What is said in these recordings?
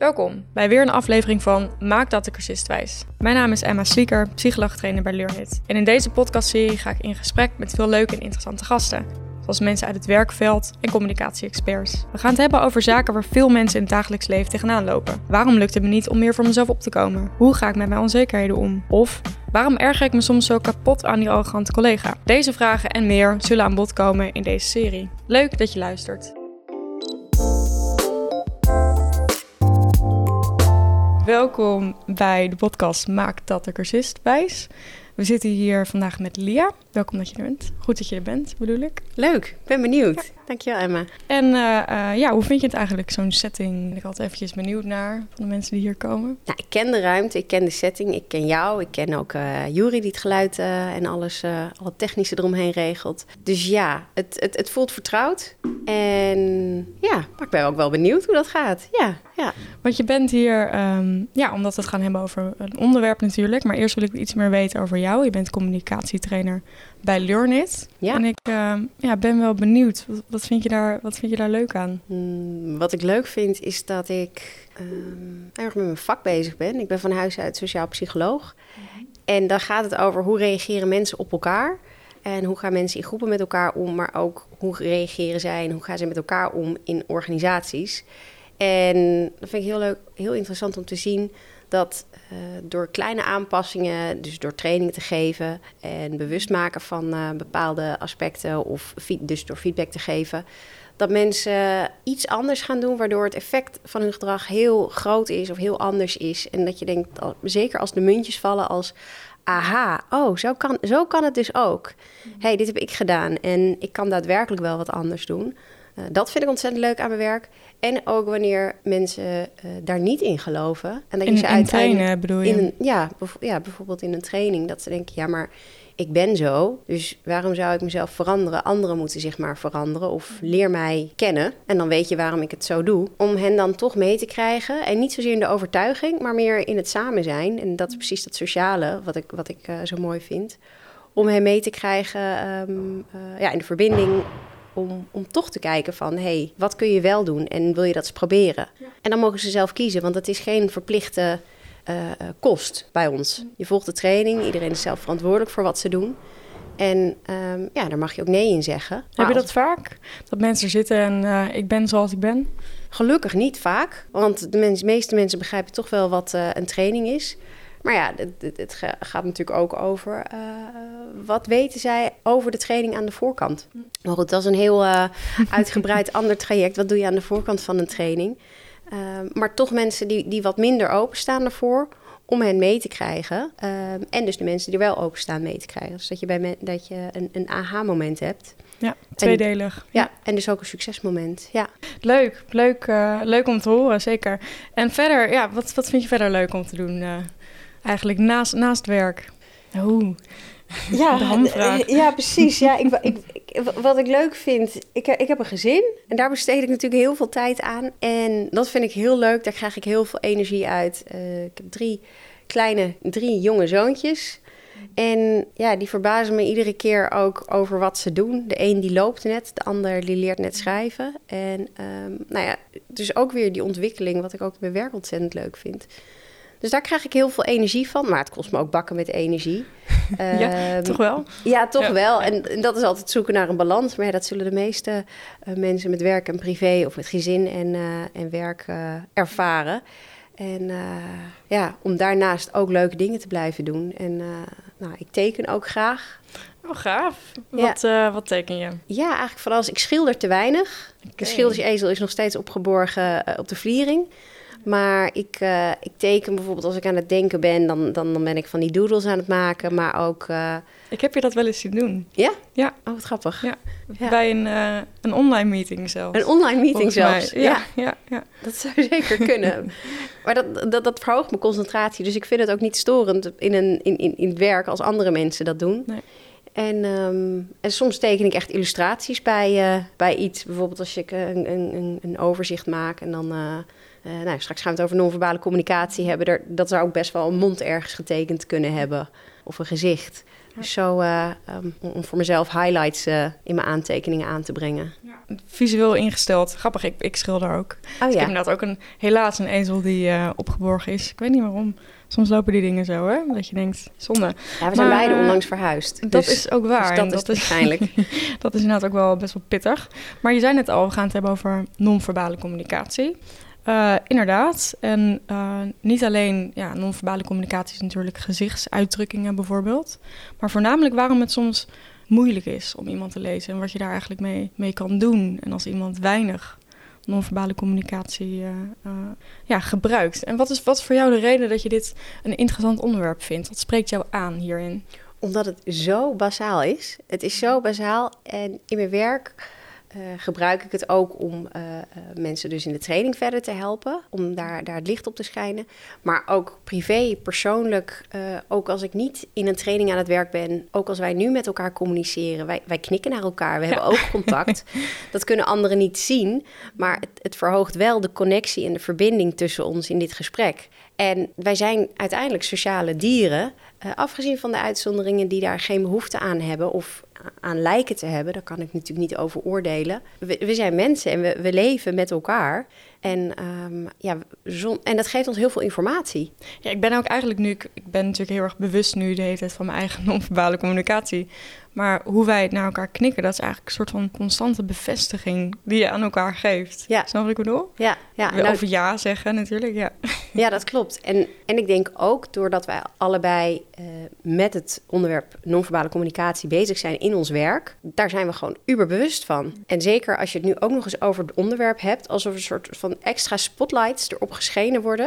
Welkom bij weer een aflevering van Maak dat de cursist wijs. Mijn naam is Emma Slieker, psycholoogtrainer bij Learnit. En in deze podcastserie ga ik in gesprek met veel leuke en interessante gasten. Zoals mensen uit het werkveld en communicatie-experts. We gaan het hebben over zaken waar veel mensen in het dagelijks leven tegenaan lopen. Waarom lukt het me niet om meer voor mezelf op te komen? Hoe ga ik met mijn onzekerheden om? Of waarom erger ik me soms zo kapot aan die arrogante collega? Deze vragen en meer zullen aan bod komen in deze serie. Leuk dat je luistert. Welkom bij de podcast Maak dat de cursist wijs. We zitten hier vandaag met Lia. Welkom dat je er bent. Goed dat je er bent, bedoel ik. Leuk, ik ben benieuwd. Dankjewel Emma. En uh, ja, hoe vind je het eigenlijk, zo'n setting? Ben ik altijd eventjes benieuwd naar van de mensen die hier komen. Nou, ik ken de ruimte, ik ken de setting, ik ken jou. Ik ken ook uh, Jury die het geluid en alles, al het technische eromheen regelt. Dus ja, het, het, het voelt vertrouwd. En ja, maar ik ben ook wel benieuwd hoe dat gaat. Ja, ja. Want je bent hier, um, ja, omdat we het gaan hebben over een onderwerp natuurlijk. Maar eerst wil ik iets meer weten over jou. Je bent communicatietrainer bij Learnit. Ja. En ik uh, ja, ben wel benieuwd. Wat, wat, vind je daar, wat vind je daar leuk aan? Hmm, wat ik leuk vind is dat ik um, erg met mijn vak bezig ben. Ik ben van huis uit sociaal psycholoog. Mm-hmm. En dan gaat het over hoe reageren mensen op elkaar. En hoe gaan mensen in groepen met elkaar om, maar ook hoe reageren zij en hoe gaan ze met elkaar om in organisaties. En dat vind ik heel leuk, heel interessant om te zien dat uh, door kleine aanpassingen, dus door training te geven en bewust maken van uh, bepaalde aspecten of dus door feedback te geven, dat mensen iets anders gaan doen, waardoor het effect van hun gedrag heel groot is of heel anders is. En dat je denkt, zeker als de muntjes vallen als aha, oh, zo kan, zo kan het dus ook. hey, dit heb ik gedaan en ik kan daadwerkelijk wel wat anders doen. Uh, dat vind ik ontzettend leuk aan mijn werk. En ook wanneer mensen uh, daar niet in geloven. En dat in, je ze in trainen bedoel je? In een, ja, bijvoorbeeld in een training. Dat ze denken, ja, maar ik ben zo. Dus waarom zou ik mezelf veranderen? Anderen moeten zich maar veranderen. Of leer mij kennen. En dan weet je waarom ik het zo doe. Om hen dan toch mee te krijgen. En niet zozeer in de overtuiging, maar meer in het samen zijn. En dat is precies dat sociale, wat ik, wat ik uh, zo mooi vind. Om hen mee te krijgen um, uh, ja, in de verbinding om, om toch te kijken van... hé, hey, wat kun je wel doen en wil je dat eens proberen? Ja. En dan mogen ze zelf kiezen, want het is geen verplichte uh, kost bij ons. Je volgt de training, iedereen is zelf verantwoordelijk voor wat ze doen... En um, ja, daar mag je ook nee in zeggen. Heb je dat vaak? Dat mensen zitten en uh, ik ben zoals ik ben? Gelukkig niet vaak. Want de mens, meeste mensen begrijpen toch wel wat uh, een training is. Maar ja, het, het, gaat natuurlijk ook over uh, wat weten zij over de training aan de voorkant. Maar goed, dat is een heel uh, uitgebreid ander traject. Wat doe je aan de voorkant van een training? Uh, maar toch mensen die, die wat minder openstaan ervoor om hen mee te krijgen. en dus de mensen die wel openstaan mee te krijgen. Dus dat je, bij dat je een, een aha-moment hebt. Ja, tweedelig. En, ja, en dus ook een succesmoment. Ja. Leuk, leuk, leuk om te horen, zeker. En verder, ja, wat, wat vind je verder leuk om te doen? Eigenlijk naast, naast werk. Hoe? Ja, hamvraag. ja, precies. Ja, ik, ik, ik, wat ik leuk vind, ik, ik heb een gezin en daar besteed ik natuurlijk heel veel tijd aan. En dat vind ik heel leuk, daar krijg ik heel veel energie uit. Uh, ik heb drie kleine, drie jonge zoontjes. En ja, die verbazen me iedere keer ook over wat ze doen. De een die loopt net, de ander die leert net schrijven. En um, nou ja, dus ook weer die ontwikkeling, wat ik ook in mijn werk ontzettend leuk vind. Dus daar krijg ik heel veel energie van. Maar het kost me ook bakken met energie. ja, um, toch wel? Ja, toch ja. wel. En, en, dat is altijd zoeken naar een balans. Maar ja, dat zullen de meeste uh, mensen met werk en privé... of met gezin en, uh, en werk uh, ervaren. En ja, om daarnaast ook leuke dingen te blijven doen. En nou, ik teken ook graag. Oh, gaaf. Wat, ja. wat teken je? Ja, eigenlijk vooral als ik schilder te weinig. Okay. De schildersezel is nog steeds opgeborgen op de vliering... Maar ik, uh, ik teken bijvoorbeeld als ik aan het denken ben, dan, dan, dan ben ik van die doodles aan het maken. Maar ook. Uh... Ik heb je dat wel eens zien doen. Ja? Ja. Oh, wat grappig. Ja. ja. Bij een, uh, een online meeting zelfs. Een online meeting zelfs. Ja. ja. Ja, ja, Dat zou zeker kunnen. maar dat, dat, dat verhoogt mijn concentratie. Dus ik vind het ook niet storend in, een, in, in, in het werk als andere mensen dat doen. Nee. En, um, en soms teken ik echt illustraties bij, bij iets. Bijvoorbeeld als ik een, een, een overzicht maak en dan uh, nou, straks gaan we het over non-verbale communicatie hebben. Er, dat zou ook best wel een mond ergens getekend kunnen hebben. Of een gezicht. Dus zo uh, um, om voor mezelf highlights uh, in mijn aantekeningen aan te brengen. Ja. Visueel ingesteld. Grappig, ik, ik schilder ook. Oh, dus ja. Ik heb inderdaad ook een, helaas een ezel die opgeborgen is. Ik weet niet waarom. Soms lopen die dingen zo, hè? Dat je denkt, zonde. Ja, we zijn beide onlangs verhuisd. Dat dus, is ook waar. Dus dat, is waarschijnlijk. dat is inderdaad ook wel best wel pittig. Maar je zei net al, we gaan het hebben over non-verbale communicatie. Uh, inderdaad. En uh, niet alleen ja, non-verbale communicatie is natuurlijk gezichtsuitdrukkingen bijvoorbeeld. Maar voornamelijk waarom het soms moeilijk is om iemand te lezen. En wat je daar eigenlijk mee, mee kan doen. En als iemand weinig non-verbale communicatie uh, ja, gebruikt. En wat is, wat is voor jou de reden dat je dit een interessant onderwerp vindt? Wat spreekt jou aan hierin? Omdat het zo basaal is. Het is zo basaal. En in mijn werk uh, gebruik ik het ook om uh, uh, mensen dus in de training verder te helpen, om daar, daar het licht op te schijnen. Maar ook privé, persoonlijk, ook als ik niet in een training aan het werk ben, ook als wij nu met elkaar communiceren, wij, wij knikken naar elkaar, we hebben ook contact. Dat kunnen anderen niet zien, maar het, het verhoogt wel de connectie en de verbinding tussen ons in dit gesprek. En wij zijn uiteindelijk sociale dieren, afgezien van de uitzonderingen die daar geen behoefte aan hebben of aan lijken te hebben, daar kan ik natuurlijk niet over oordelen. We, we zijn mensen en we, we, leven met elkaar. En, um, ja, zon, en dat geeft ons heel veel informatie. Ja, ik ben ook eigenlijk nu, ik, ben natuurlijk heel erg bewust nu de hele tijd van mijn eigen non-verbale communicatie. Maar hoe wij het naar elkaar knikken, dat is eigenlijk een soort van constante bevestiging die je aan elkaar geeft. Ja. Snap wat ik bedoel? Ja. ja. nou, over ja zeggen natuurlijk, ja. Ja, dat klopt. En, en ik denk ook doordat wij allebei uh, met het onderwerp non-verbale communicatie bezig zijn in ons werk, daar zijn we gewoon uberbewust van. En zeker als je het nu ook nog eens over het onderwerp hebt, alsof een soort van extra spotlights erop geschenen worden.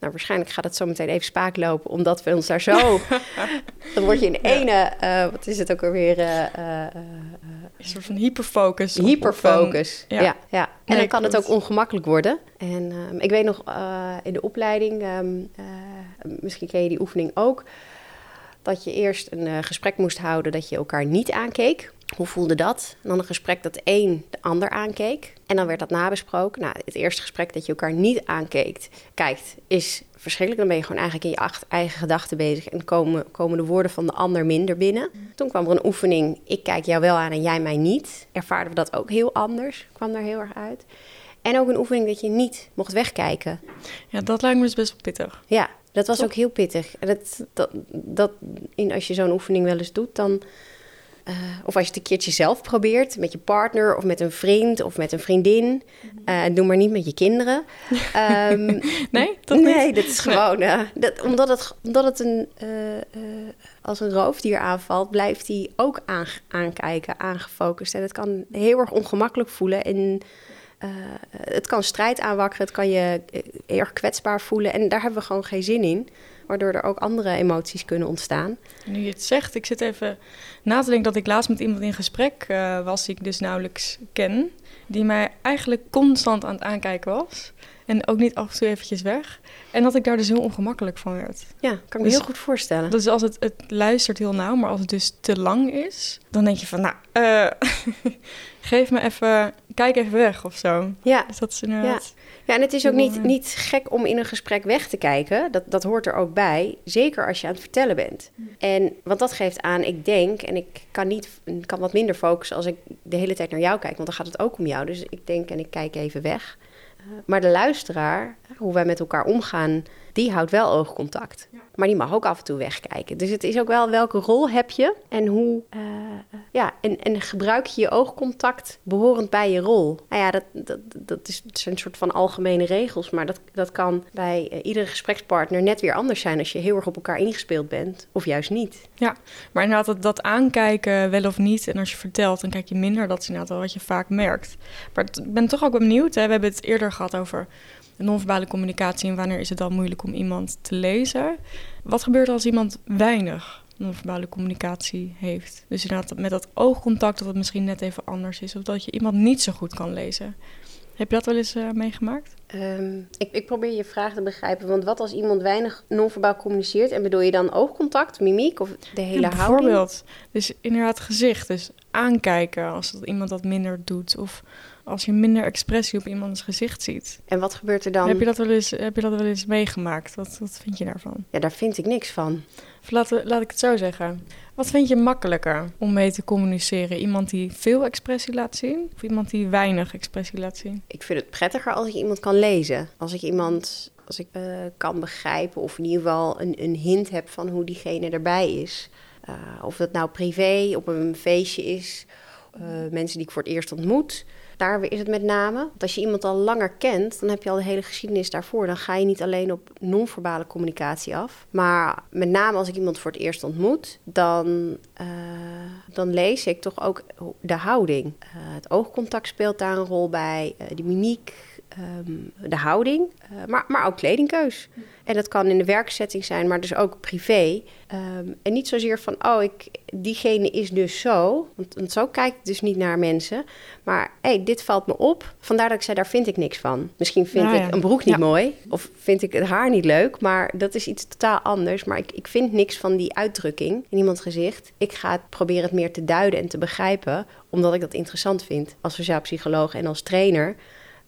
Nou, waarschijnlijk gaat het zo meteen even spaak lopen, omdat we ons daar zo... dan word je in ene, uh, wat is het ook alweer... Uh, een soort van hyperfocus. Hyperfocus, ja. ja. ja. En dan kan het ook ongemakkelijk worden. En um, ik weet nog in de opleiding, um, misschien ken je die oefening ook dat je eerst een uh, gesprek moest houden dat je elkaar niet aankeek. Hoe voelde dat? En dan een gesprek dat de een de ander aankeek. En dan werd dat nabesproken. Nou, het eerste gesprek dat je elkaar niet aankeekt, kijkt, is verschrikkelijk. Dan ben je gewoon eigenlijk in je eigen gedachten bezig en komen, komen de woorden van de ander minder binnen. Toen kwam er een oefening, ik kijk jou wel aan en jij mij niet. Ervaarden we dat ook heel anders, kwam daar heel erg uit. En ook een oefening dat je niet mocht wegkijken. Ja, dat lijkt me dus best wel pittig. Ja, dat was ook heel pittig. En dat, dat, dat in, als je zo'n oefening wel eens doet, dan. Uh, of als je het een keertje zelf probeert met je partner of met een vriend of met een vriendin. Uh, doe maar niet met je kinderen. Um, nee, toch niet? Nee, dat is gewoon. Uh, dat, omdat het, omdat het een, als een roofdier aanvalt, blijft hij ook aan, aankijken, aangefocust. En het kan heel erg ongemakkelijk voelen. En uh, het kan strijd aanwakkeren, het kan je uh, erg kwetsbaar voelen. En daar hebben we gewoon geen zin in. Waardoor er ook andere emoties kunnen ontstaan. Nu je het zegt, ik zit even na te denken dat ik laatst met iemand in gesprek uh, was, die ik dus nauwelijks ken. Die mij eigenlijk constant aan het aankijken was. En ook niet af en toe eventjes weg. En dat ik daar dus heel ongemakkelijk van werd. Ja, kan ik me dus, heel goed voorstellen. Dus als het, het luistert heel nauw, maar als het dus te lang is, dan denk je van, nou, uh, geef me even, kijk even weg of zo. Ja. Dus dat is inderdaad... Ja. ja, en het is ook niet, niet gek om in een gesprek weg te kijken. Dat, dat hoort er ook bij. Zeker als je aan het vertellen bent. En want dat geeft aan, ik denk, en ik kan, niet, kan wat minder focussen als ik de hele tijd naar jou kijk. Want dan gaat het ook om jou. Dus ik denk en ik kijk even weg. Maar de luisteraar, hoe wij met elkaar omgaan, die houdt wel oogcontact. Maar die mag ook af en toe wegkijken. Dus het is ook wel welke rol heb je en hoe. Uh, ja, en, en gebruik je je oogcontact behorend bij je rol. Nou ja, dat, dat, dat, is, zijn een soort van algemene regels. Maar dat, dat kan bij uh, iedere gesprekspartner net weer anders zijn als je heel erg op elkaar ingespeeld bent. Of juist niet. Ja, maar inderdaad, dat, dat aankijken wel of niet. En als je vertelt, dan kijk je minder. Dat is inderdaad wel wat je vaak merkt. Maar ik ben toch ook benieuwd. We hebben het eerder gehad over non-verbale communicatie en wanneer is het dan moeilijk om iemand te lezen. Wat gebeurt als iemand weinig non-verbale communicatie heeft? Dus inderdaad met dat oogcontact dat het misschien net even anders is of dat je iemand niet zo goed kan lezen. Heb je dat wel eens uh, meegemaakt? Um, ik, ik, probeer je vraag te begrijpen. Want wat als iemand weinig non-verbaal communiceert? En bedoel je dan oogcontact, mimiek of de hele ja, houding? Bijvoorbeeld. Dus inderdaad gezicht. Dus aankijken als dat iemand dat minder doet. Of als je minder expressie op iemands gezicht ziet. En wat gebeurt er dan? Heb je dat wel eens, heb je dat wel eens meegemaakt? Wat, wat vind je daarvan? Ja, daar vind ik niks van. Of laat, laat ik het zo zeggen. Wat vind je makkelijker om mee te communiceren? Iemand die veel expressie laat zien of iemand die weinig expressie laat zien? Ik vind het prettiger als ik iemand kan lezen. Als ik iemand als ik, uh, kan begrijpen of in ieder geval een, een hint heb van hoe diegene erbij is. Uh, of dat nou privé, op een feestje is, uh, mensen die ik voor het eerst ontmoet. Daar is het met name. Want als je iemand al langer kent, dan heb je al de hele geschiedenis daarvoor. Dan ga je niet alleen op non-verbale communicatie af. Maar met name als ik iemand voor het eerst ontmoet, dan, uh, dan lees ik toch ook de houding. Uh, het oogcontact speelt daar een rol bij, uh, de mimiek. Um, de houding, maar, maar ook kledingkeus. En dat kan in de werksetting zijn, maar dus ook privé. Um, en niet zozeer van, oh, ik, diegene is dus zo. Want, want zo kijk ik dus niet naar mensen. Maar hé, hey, dit valt me op. Vandaar dat ik zei, daar vind ik niks van. Misschien vind nou, ja. ik een broek niet ja. mooi. Of vind ik het haar niet leuk. Maar dat is iets totaal anders. Maar ik, ik vind niks van die uitdrukking in iemands gezicht. Ik ga het proberen het meer te duiden en te begrijpen. Omdat ik dat interessant vind als sociaal psycholoog en als trainer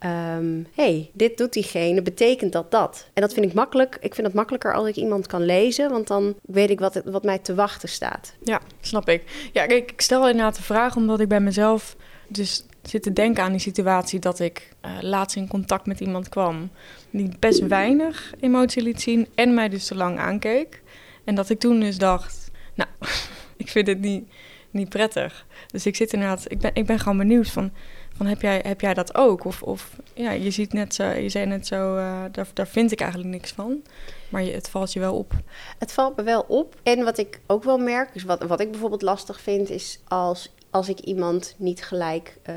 um, hey, dit doet diegene, betekent dat dat? En dat vind ik makkelijk. Ik vind het makkelijker als ik iemand kan lezen, want dan weet ik wat, wat mij te wachten staat. Ja, snap ik. Ja, ik, ik stel inderdaad de vraag omdat ik bij mezelf dus zit te denken aan die situatie dat ik uh, laatst in contact met iemand kwam die best weinig emotie liet zien en mij dus te lang aankeek. En dat ik toen dus dacht, nou, ik vind het niet, niet prettig. Dus ik zit inderdaad, ik ben, ik ben gewoon benieuwd van van heb jij, heb jij dat ook? Of, of ja, je ziet net zo, je zei net zo, uh, daar, daar vind ik eigenlijk niks van. Maar je, het valt je wel op. Het valt me wel op. En wat ik ook wel merk, dus wat, wat ik bijvoorbeeld lastig vind, is als, als ik iemand niet gelijk uh,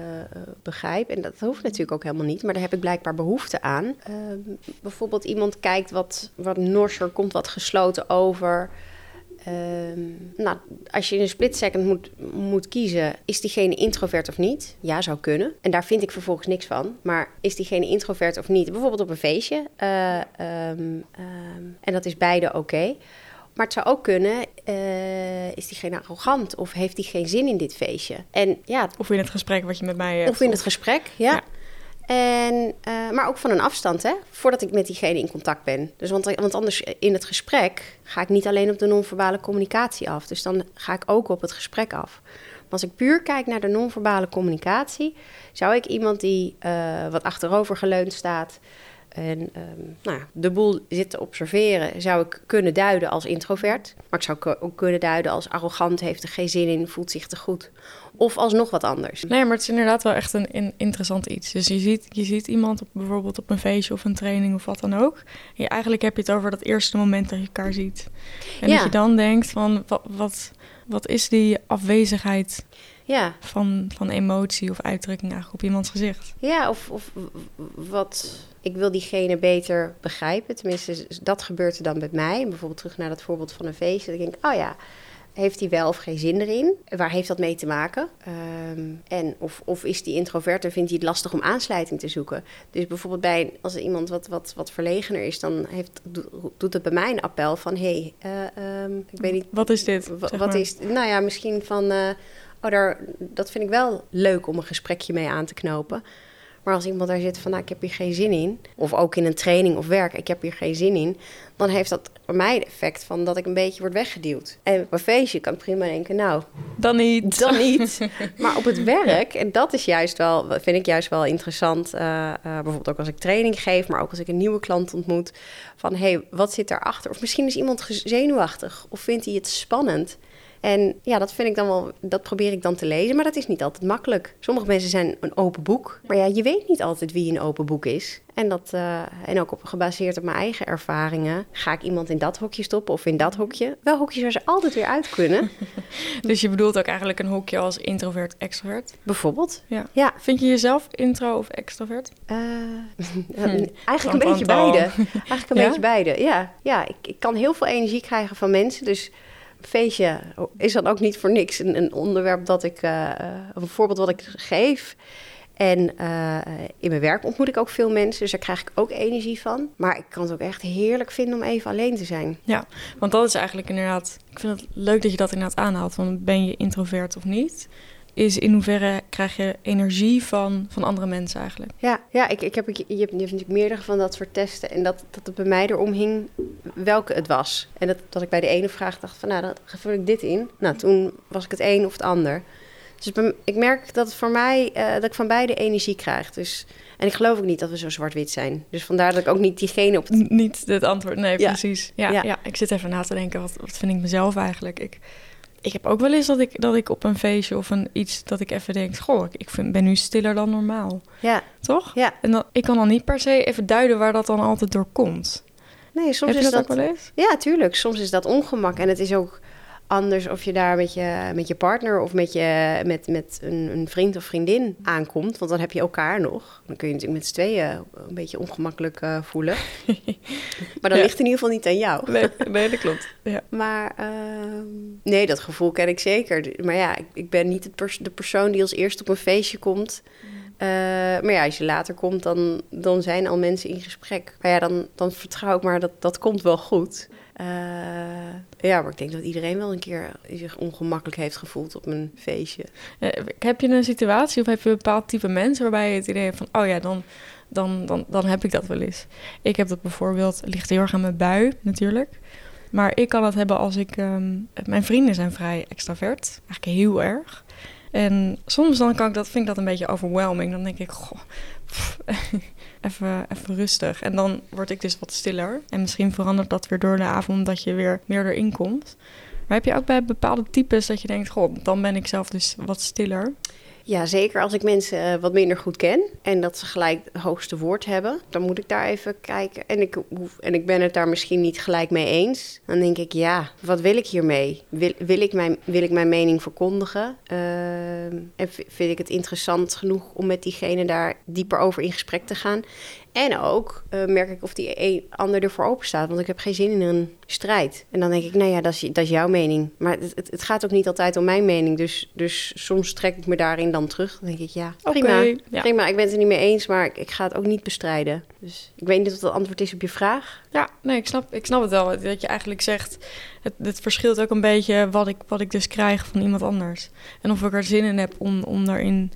begrijp. En dat hoeft natuurlijk ook helemaal niet, maar daar heb ik blijkbaar behoefte aan. Uh, bijvoorbeeld iemand kijkt wat, wat norser, komt wat gesloten over. Um, nou, als je in een split second moet, moet kiezen, is diegene introvert of niet? Ja, zou kunnen. En daar vind ik vervolgens niks van. Maar is diegene introvert of niet? Bijvoorbeeld op een feestje. Uh, um, um, en dat is beide oké. Okay. Maar het zou ook kunnen, uh, is diegene arrogant of heeft hij geen zin in dit feestje? En, ja, of in het gesprek wat je met mij hebt. Of in het gesprek, ja. ja. En, uh, maar ook van een afstand, hè, voordat ik met diegene in contact ben. Dus want, want anders in het gesprek ga ik niet alleen op de non-verbale communicatie af. Dus dan ga ik ook op het gesprek af. Maar als ik puur kijk naar de non-verbale communicatie, zou ik iemand die uh, wat achterover geleund staat en um, nou, de boel zit te observeren, zou ik kunnen duiden als introvert. Maar ik zou ook kunnen duiden als arrogant, heeft er geen zin in, voelt zich te goed. Of als nog wat anders. Nee, maar het is inderdaad wel echt een, een interessant iets. Dus je ziet, je ziet iemand op, bijvoorbeeld op een feestje of een training of wat dan ook. Ja, eigenlijk heb je het over dat eerste moment dat je elkaar ziet. En ja. dat je dan denkt van, wat, wat, wat is die afwezigheid ja. van, van emotie of uitdrukking eigenlijk op iemands gezicht? Ja, of, of wat ik wil diegene beter begrijpen. Tenminste, dat gebeurt er dan met mij. Bijvoorbeeld terug naar dat voorbeeld van een feestje. Dan denk ik, oh ja, heeft hij wel of geen zin erin? Waar heeft dat mee te maken? Um, en of, of is die introvert en vindt hij het lastig om aansluiting te zoeken? Dus bijvoorbeeld bij als iemand wat, wat, wat verlegener is, dan heeft, doet het bij mij een appel van: hé, hey, uh, um, ik weet niet. Wat is dit? Wat is, nou ja, misschien van. Uh, oh, daar, dat vind ik wel leuk om een gesprekje mee aan te knopen. Maar als iemand daar zit van, nou, ik heb hier geen zin in, of ook in een training of werk, ik heb hier geen zin in, dan heeft dat voor mij het effect van dat ik een beetje word weggeduwd. En op een feestje kan ik prima denken, nou, dan niet. Dan niet. maar op het werk, en dat is juist wel, vind ik juist wel interessant, uh, uh, bijvoorbeeld ook als ik training geef, maar ook als ik een nieuwe klant ontmoet, van hé, hey, wat zit daarachter? Of misschien is iemand zenuwachtig, of vindt hij het spannend? En ja, dat vind ik dan wel, dat probeer ik dan te lezen, maar dat is niet altijd makkelijk. Sommige mensen zijn een open boek, maar ja, je weet niet altijd wie een open boek is. En, dat, uh, en ook op, gebaseerd op mijn eigen ervaringen. Ga ik iemand in dat hokje stoppen of in dat hokje? Wel hokjes waar ze altijd weer uit kunnen. dus je bedoelt ook eigenlijk een hokje als introvert, extrovert? Bijvoorbeeld. Ja. ja. Vind je jezelf intro of extrovert? Uh, hm. Eigenlijk een beetje beide. Eigenlijk een ja? beetje beide, ja. Ja, ik, ik kan heel veel energie krijgen van mensen, dus feestje is dan ook niet voor niks een, een onderwerp dat ik, uh, een voorbeeld wat ik geef. En uh, in mijn werk ontmoet ik ook veel mensen, dus daar krijg ik ook energie van. Maar ik kan het ook echt heerlijk vinden om even alleen te zijn. Ja, want dat is eigenlijk inderdaad. Ik vind het leuk dat je dat inderdaad aanhaalt. Van ben je introvert of niet? Is in hoeverre krijg je energie van, van andere mensen eigenlijk. Ja, ja ik, ik heb, je, hebt, je hebt natuurlijk meerdere van dat soort testen. En dat, dat het bij mij erom hing welke het was. En dat, dat ik bij de ene vraag dacht van, nou, dan vul ik dit in. Nou, toen was ik het een of het ander. Dus ik merk dat het voor mij, uh, dat ik van beide energie krijg. Dus, en ik geloof ook niet dat we zo zwart-wit zijn. Dus vandaar dat ik ook niet diegene op het... Niet het antwoord, nee, precies. Ja, ja, ja. ik zit even na te denken, wat, wat vind ik mezelf eigenlijk? Ik, ik heb ook wel eens dat ik, dat ik op een feestje of een iets dat ik even denk, goh, ik vind, ben nu stiller dan normaal. Ja. Toch? Ja. En dan, ik kan dan niet per se even duiden waar dat dan altijd door komt. Nee, soms heb is dat, dat ook wel eens? Ja, tuurlijk. Soms is dat ongemak. En het is ook anders of je daar met je, met je partner of met, je, met, met een, een vriend of vriendin aankomt. Want dan heb je elkaar nog. Dan kun je natuurlijk met z'n tweeën een beetje ongemakkelijk uh, voelen. maar dan ligt in ieder geval niet aan jou. nee, nee dat klopt. Ja. Maar uh, nee, dat gevoel ken ik zeker. Maar ja, ik, ik ben niet pers de persoon die als eerste op een feestje komt. Uh, maar ja, als je later komt, dan, dan zijn al mensen in gesprek. Maar ja, dan, dan vertrouw ik maar dat dat komt wel goed. Uh, ja, maar ik denk dat iedereen wel een keer zich ongemakkelijk heeft gevoeld op een feestje. Uh, heb je een situatie of heb je een bepaald type mensen waarbij je het idee hebt van, oh ja, dan, dan, dan, dan heb ik dat wel eens. Ik heb dat bijvoorbeeld, het ligt heel erg aan mijn bui natuurlijk. Maar ik kan dat hebben als ik, um, mijn vrienden zijn vrij extravert, eigenlijk heel erg. En soms dan kan ik dat, vind ik dat een beetje overwhelming. Dan denk ik, goh, even, even rustig. En dan word ik dus wat stiller. En misschien verandert dat weer door de avond dat je weer meer erin komt. Maar heb je ook bij bepaalde types dat je denkt, goh, dan ben ik zelf dus wat stiller? Ja, zeker als ik mensen uh, wat minder goed ken en dat ze gelijk het hoogste woord hebben, dan moet ik daar even kijken. En ik, hoef, en ik ben het daar misschien niet gelijk mee eens. Dan denk ik, ja, wat wil ik hiermee? Wil, wil, ik, mijn, wil ik mijn mening verkondigen? Uh, en vind ik het interessant genoeg om met diegene daar dieper over in gesprek te gaan? En ook uh, merk ik of die een ander ervoor open staat. Want ik heb geen zin in een strijd. En dan denk ik, nou ja, dat is, dat is jouw mening. Maar het, het, het, gaat ook niet altijd om mijn mening. Dus, dus soms trek ik me daarin dan terug. Dan denk ik, ja, prima. Okay, ja. prima. Ik ben het er niet mee eens, maar ik, ik, ga het ook niet bestrijden. Dus ik weet niet of dat antwoord is op je vraag. Ja, nee, ik snap, ik snap het wel. Dat je eigenlijk zegt, het, het verschilt ook een beetje wat ik, wat ik dus krijg van iemand anders. En of ik er zin in heb om, om daarin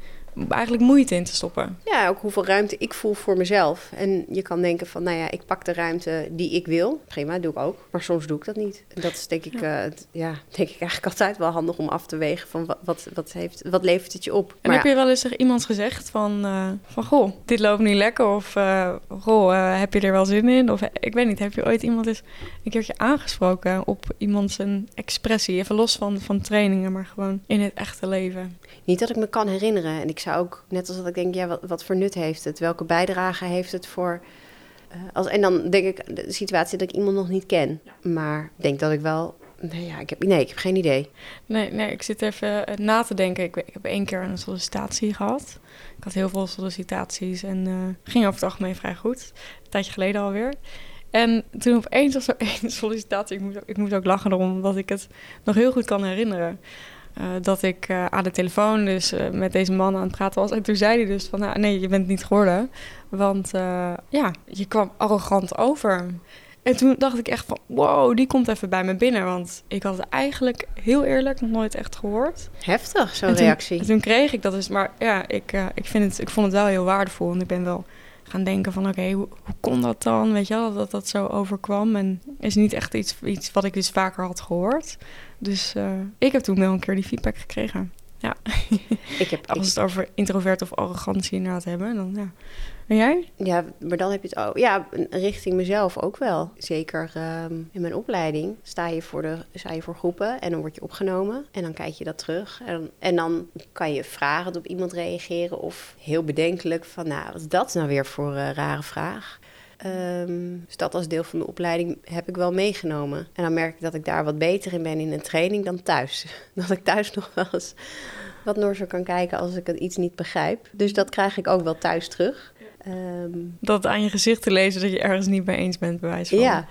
eigenlijk moeite in te stoppen. Ja, ook hoeveel ruimte ik voel voor mezelf. En je kan denken van, nou ja, ik pak de ruimte die ik wil. Prima, doe ik ook. Maar soms doe ik dat niet. En dat is denk ik, ja. Uh, ja, denk ik eigenlijk altijd wel handig om af te wegen van wat, wat, wat, heeft, wat levert het je op. En maar heb ja. je wel eens tegen iemand gezegd van, uh, van goh, dit loopt niet lekker of uh, goh, heb je er wel zin in? Of ik weet niet, heb je ooit iemand eens een keertje aangesproken op iemand zijn expressie? Even los van, van trainingen, maar gewoon in het echte leven. Niet dat ik me kan herinneren. En ik zou ook, net als dat ik denk, ja, wat, wat voor nut heeft het? Welke bijdrage heeft het voor... Uh, als, en dan denk ik de situatie dat ik iemand nog niet ken. Ja. Maar ik denk dat ik wel... Nee, ja, ik heb, nee, ik heb geen idee. Nee, nee, ik zit even na te denken. Ik, ik heb één keer een sollicitatie gehad. Ik had heel veel sollicitaties en uh, ging over het algemeen vrij goed. Een tijdje geleden alweer. En toen opeens was er één sollicitatie. Ik moet, ik moet ook lachen erom, omdat ik het nog heel goed kan herinneren. Uh, dat ik uh, aan de telefoon dus uh, met deze man aan het praten was. En toen zei hij dus van, nou, nee, je bent niet geworden. Want ja, je kwam arrogant over. En toen dacht ik echt van, wow, die komt even bij me binnen. Want ik had het eigenlijk heel eerlijk nog nooit echt gehoord. Heftig, zo'n reactie. En toen kreeg ik dat dus. Maar ja, ik, ik, vind het, ik vond het wel heel waardevol. Want ik ben wel gaan denken van, oké, okay, hoe, hoe, kon dat dan? Weet je wel, dat dat zo overkwam. En is niet echt iets, iets wat ik dus vaker had gehoord. Dus uh, ik heb toen wel een keer die feedback gekregen. Ja. Ik heb, Als we het over introvert of arrogantie inderdaad hebben, dan ja. En jij? Ja, maar dan heb je het ook. Ja, richting mezelf ook wel. Zeker um, in mijn opleiding sta je, voor de, sta je voor groepen en dan word je opgenomen. En dan kijk je dat terug. En, en dan kan je vragen op iemand reageren. Of heel bedenkelijk van, nou, wat is dat nou weer voor een uh, rare vraag? Um, dus dat als deel van de opleiding heb ik wel meegenomen. En dan merk ik dat ik daar wat beter in ben in een training dan thuis. Dat ik thuis nog wel eens wat norser kan kijken als ik het iets niet begrijp. Dus dat krijg ik ook wel thuis terug. Um, dat aan je gezicht te lezen dat je ergens niet mee eens bent, bij wijze van. Ja.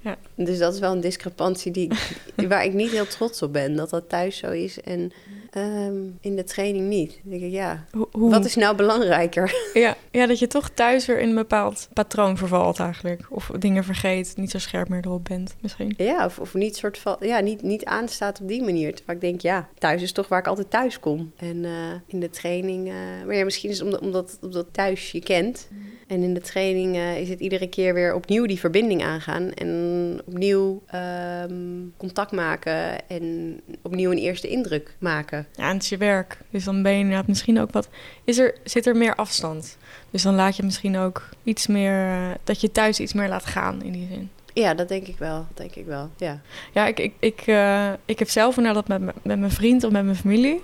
ja. Dus dat is wel een discrepantie die, waar ik niet heel trots op ben, dat dat thuis zo is. En Ehm, in de training niet. Dan denk ik, ja, Hoe, wat is nou belangrijker? ja, ja, dat je toch thuis weer in een bepaald patroon vervalt eigenlijk. Of dingen vergeet, niet zo scherp meer erop bent misschien. Ja, of, of niet, soort van, ja, niet, niet aanstaat op die manier. Terwijl ik denk, ja, thuis is toch waar ik altijd thuis kom. En eh, in de training... eh, maar ja, misschien is het omdat, omdat, omdat thuis je kent. En in de training eh, is het iedere keer weer opnieuw die verbinding aangaan. En opnieuw ehm, contact maken. En opnieuw een eerste indruk maken. Ja, en het is je werk. Dus dan ben je inderdaad misschien ook wat... Is er, zit er meer afstand? Dus dan laat je misschien ook iets meer... eh, dat je thuis iets meer laat gaan in die zin. Ja, dat denk ik wel. Denk ik wel, ja. Ja, ik, ik, ik, eh, ik heb zelf inderdaad met, met mijn vriend of met mijn familie...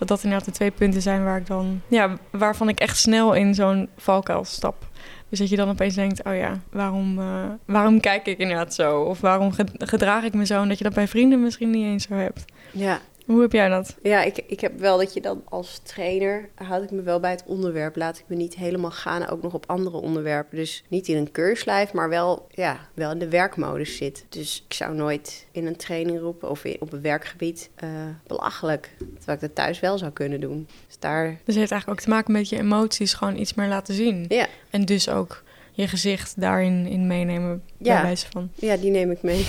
dat dat inderdaad de twee punten zijn waar ik dan... Ja, waarvan ik echt snel in zo'n valkuil stap. Dus dat je dan opeens denkt, oh ja, waarom, eh, waarom kijk ik inderdaad zo? Of waarom ge- gedraag ik me zo? En dat je dat bij vrienden misschien niet eens zo hebt. Ja, Hoe heb jij dat? Ja, ik, ik heb wel dat je dan als trainer houd ik me wel bij het onderwerp. Laat ik me niet helemaal gaan, ook nog op andere onderwerpen. Dus niet in een keurslijf, maar wel, ja, wel in de werkmodus zit. Dus ik zou nooit in een training roepen of op een werkgebied eh, belachelijk. Terwijl ik dat thuis wel zou kunnen doen. Dus daar, Dus het heeft eigenlijk ook te maken met je emoties gewoon iets meer laten zien. ja, En dus ook je gezicht daarin in meenemen, bij Ja. wijze van. ja die neem ik mee.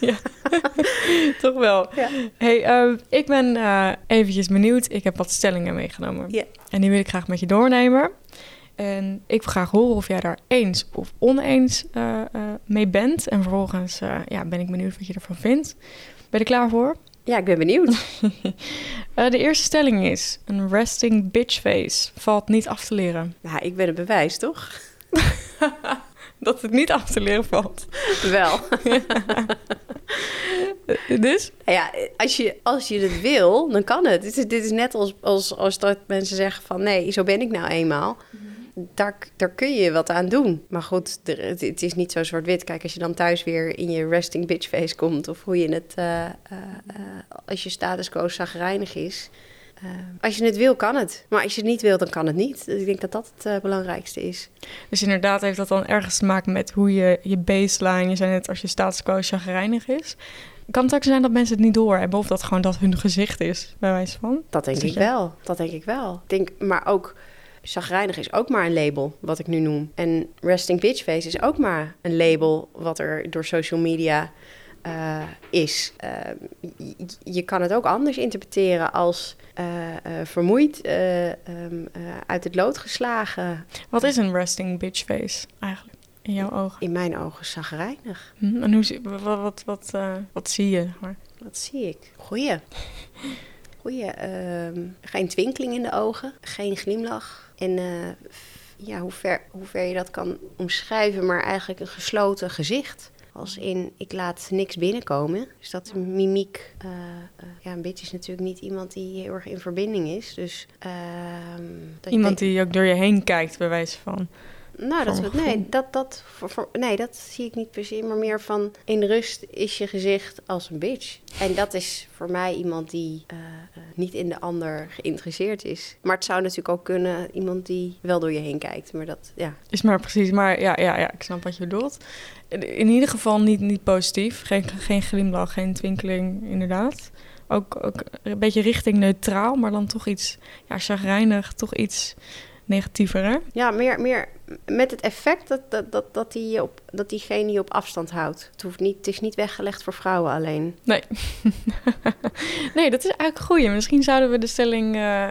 Toch wel. Ja. Hey, eh, ik ben eh, eventjes benieuwd. Ik heb wat stellingen meegenomen. Ja. En die wil ik graag met je doornemen. En ik wil graag horen of jij daar eens of oneens eh, eh, mee bent. En vervolgens ja, ben ik benieuwd wat je ervan vindt. Ben je er klaar voor? Ja, ik ben benieuwd. De eerste stelling is... een resting bitch face valt niet af te leren. Nou, ik ben het bewijs, toch? Dat het niet af te leren valt. Wel. Dus? Ja, als je, als je het wil, dan kan het. Dit is, dit is net als, als, als dat mensen zeggen van... nee, zo ben ik nou eenmaal. Daar, daar kun je wat aan doen. Maar goed, het, het is niet zo zwart-wit. Kijk, als je dan thuis weer in je resting bitch face komt... of hoe je het... eh, eh, eh, als je status quo zagrijnig is... eh, als je het wil, kan het. Maar als je het niet wil, dan kan het niet. Dus ik denk dat dat het eh, belangrijkste is. Dus inderdaad heeft dat dan ergens te maken met hoe je je baseline... je zei net als je status quo chagrijnig is... Kan het ook zijn dat mensen het niet doorhebben... of dat gewoon dat hun gezicht is, bij wijze van? Dat denk ik wel. Dat denk ik wel. Ik denk, maar ook chagrijnig is ook maar een label, wat ik nu noem. En resting bitch face is ook maar een label wat er door social media eh, is. Eh, je, kan het ook anders interpreteren als eh, vermoeid, eh, ehm, eh, uit het lood geslagen. Wat is een resting bitch face eigenlijk, in jouw ogen? In mijn ogen chagrijnig. Hm? En hoe, wat, wat, wat, wat zie je? Maar? Wat zie ik? Goeie. Goeie. ehm, geen twinkeling in de ogen, geen glimlach. En ja, hoe ver, hoe ver je dat kan omschrijven, maar eigenlijk een gesloten gezicht. Als in, ik laat niks binnenkomen. Dus dat mimiek. eh, ja, een bitch is natuurlijk niet iemand die heel erg in verbinding is. Dus. ehm, dat Iemand die ook door je heen kijkt, bij wijze van. Nou, dat, nee, dat, dat, voor, voor- nee, dat zie ik niet per se, maar meer van in rust is je gezicht als een bitch. En dat is voor mij iemand die eh, eh, niet in de ander geïnteresseerd is. Maar het zou natuurlijk ook kunnen iemand die wel door je heen kijkt. Maar dat, ja. Is maar precies, maar ja, ja, ja ik snap wat je bedoelt. In in ieder geval niet, niet positief. Geen, geen glimlach, geen twinkeling, inderdaad. Ook, ook een beetje richting neutraal, maar dan toch iets ja, chagrijnig, toch iets negatiever, hè? Ja, meer, meer met het effect dat, dat, dat, dat, die je op, dat diegene je op afstand houdt. Het, hoeft niet, het is niet weggelegd voor vrouwen alleen. Nee. nee, dat is eigenlijk goed. Misschien zouden we de stelling... eh,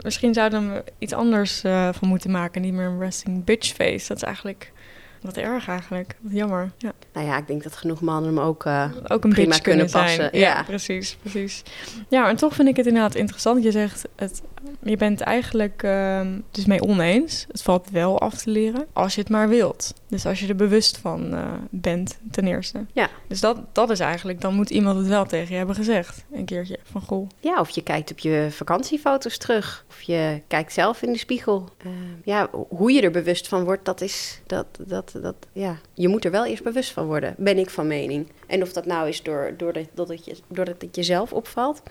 misschien zouden we iets anders eh, van moeten maken. Niet meer een resting bitch face. Dat is eigenlijk wat erg eigenlijk. Wat jammer. Ja. Nou ja, ik denk dat genoeg mannen hem ook... eh, ook een prima bitch kunnen, kunnen zijn. passen, Ja, ja. precies, precies. Ja, en toch vind ik het inderdaad interessant. Je zegt, het, je bent eigenlijk ehm, dus mee oneens. Het valt wel af te leren, als je het maar wilt. Dus als je er bewust van eh, bent, ten eerste. Ja. Dus dat, dat is eigenlijk, dan moet iemand het wel tegen je hebben gezegd. Een keertje, van goh. Ja, of je kijkt op je vakantiefoto's terug. Of je kijkt zelf in de spiegel. Eh, ja, hoe je er bewust van wordt, dat is... Dat, dat, dat, ja. Je moet er wel eerst bewust van worden, ben ik van mening. En of dat nou is door, doordat, doordat, je, doordat het jezelf opvalt...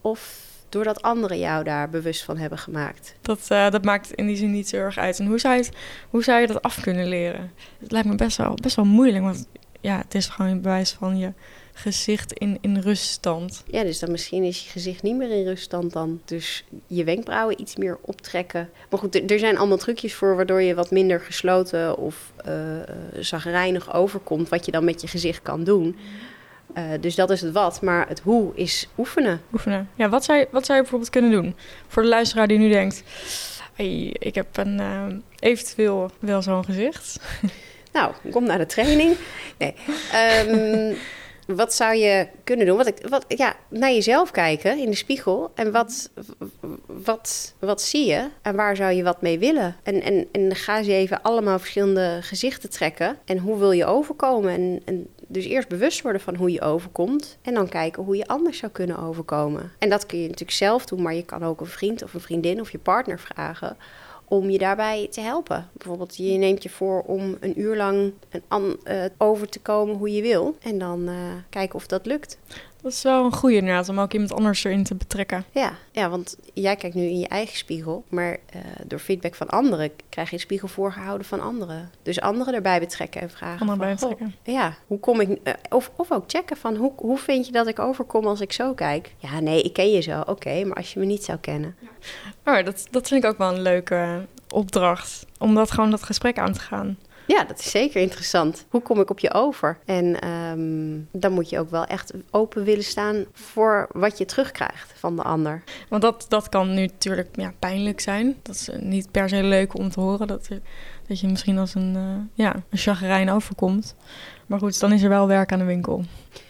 of doordat anderen jou daar bewust van hebben gemaakt. Dat, eh, dat maakt in die zin niet zo erg uit. En hoe zou, je het, hoe zou je dat af kunnen leren? Het lijkt me best wel, best wel moeilijk, want ja, het is gewoon een bewijs van je gezicht in, in ruststand. Ja, dus dan misschien is je gezicht niet meer in ruststand dan. Dus je wenkbrauwen iets meer optrekken. Maar goed, er- zijn allemaal trucjes voor waardoor je wat minder gesloten of eh, zagrijnig overkomt. Wat je dan met je gezicht kan doen. Eh, dus dat is het wat. Maar het hoe is oefenen. Oefenen. Ja, wat zou, je, wat zou je bijvoorbeeld kunnen doen? Voor de luisteraar die nu denkt... Hey, ik heb een, eh, eventueel wel zo'n gezicht. Nou, kom naar de training. Nee. Ehm, wat zou je kunnen doen? Wat ik, wat, ja, naar jezelf kijken in de spiegel. En wat, wat, wat zie je? En waar zou je wat mee willen? En, en, en ga eens even allemaal verschillende gezichten trekken. En hoe wil je overkomen? En, en dus eerst bewust worden van hoe je overkomt. En dan kijken hoe je anders zou kunnen overkomen. En dat kun je natuurlijk zelf doen. Maar je kan ook een vriend of een vriendin of je partner vragen om je daarbij te helpen. Bijvoorbeeld, je neemt je voor om een uur lang een eh, over te komen hoe je wil. En dan eh, kijken of dat lukt. Dat is wel een goede inderdaad, om ook iemand anders erin te betrekken. Ja, ja want jij kijkt nu in je eigen spiegel. Maar eh, door feedback van anderen krijg je een spiegel voorgehouden van anderen. Dus anderen erbij betrekken en vragen. Anderen van, bij goh, betrekken. Ja, hoe kom ik... eh, of, of ook checken van, hoe, hoe vind je dat ik overkom als ik zo kijk? Ja, nee, ik ken je zo. Oké, maar als je me niet zou kennen. Oh, dat, dat vind ik ook wel een leuke opdracht. Om dat gewoon dat gesprek aan te gaan. Ja, dat is zeker interessant. Hoe kom ik op je over? En ehm, dan moet je ook wel echt open willen staan voor wat je terugkrijgt van de ander. Want dat, dat kan nu natuurlijk ja, pijnlijk zijn. Dat is eh, niet per se leuk om te horen. Dat, je- dat je misschien als een, eh ja, een chagrijn overkomt. Maar goed, dan is er wel werk aan de winkel.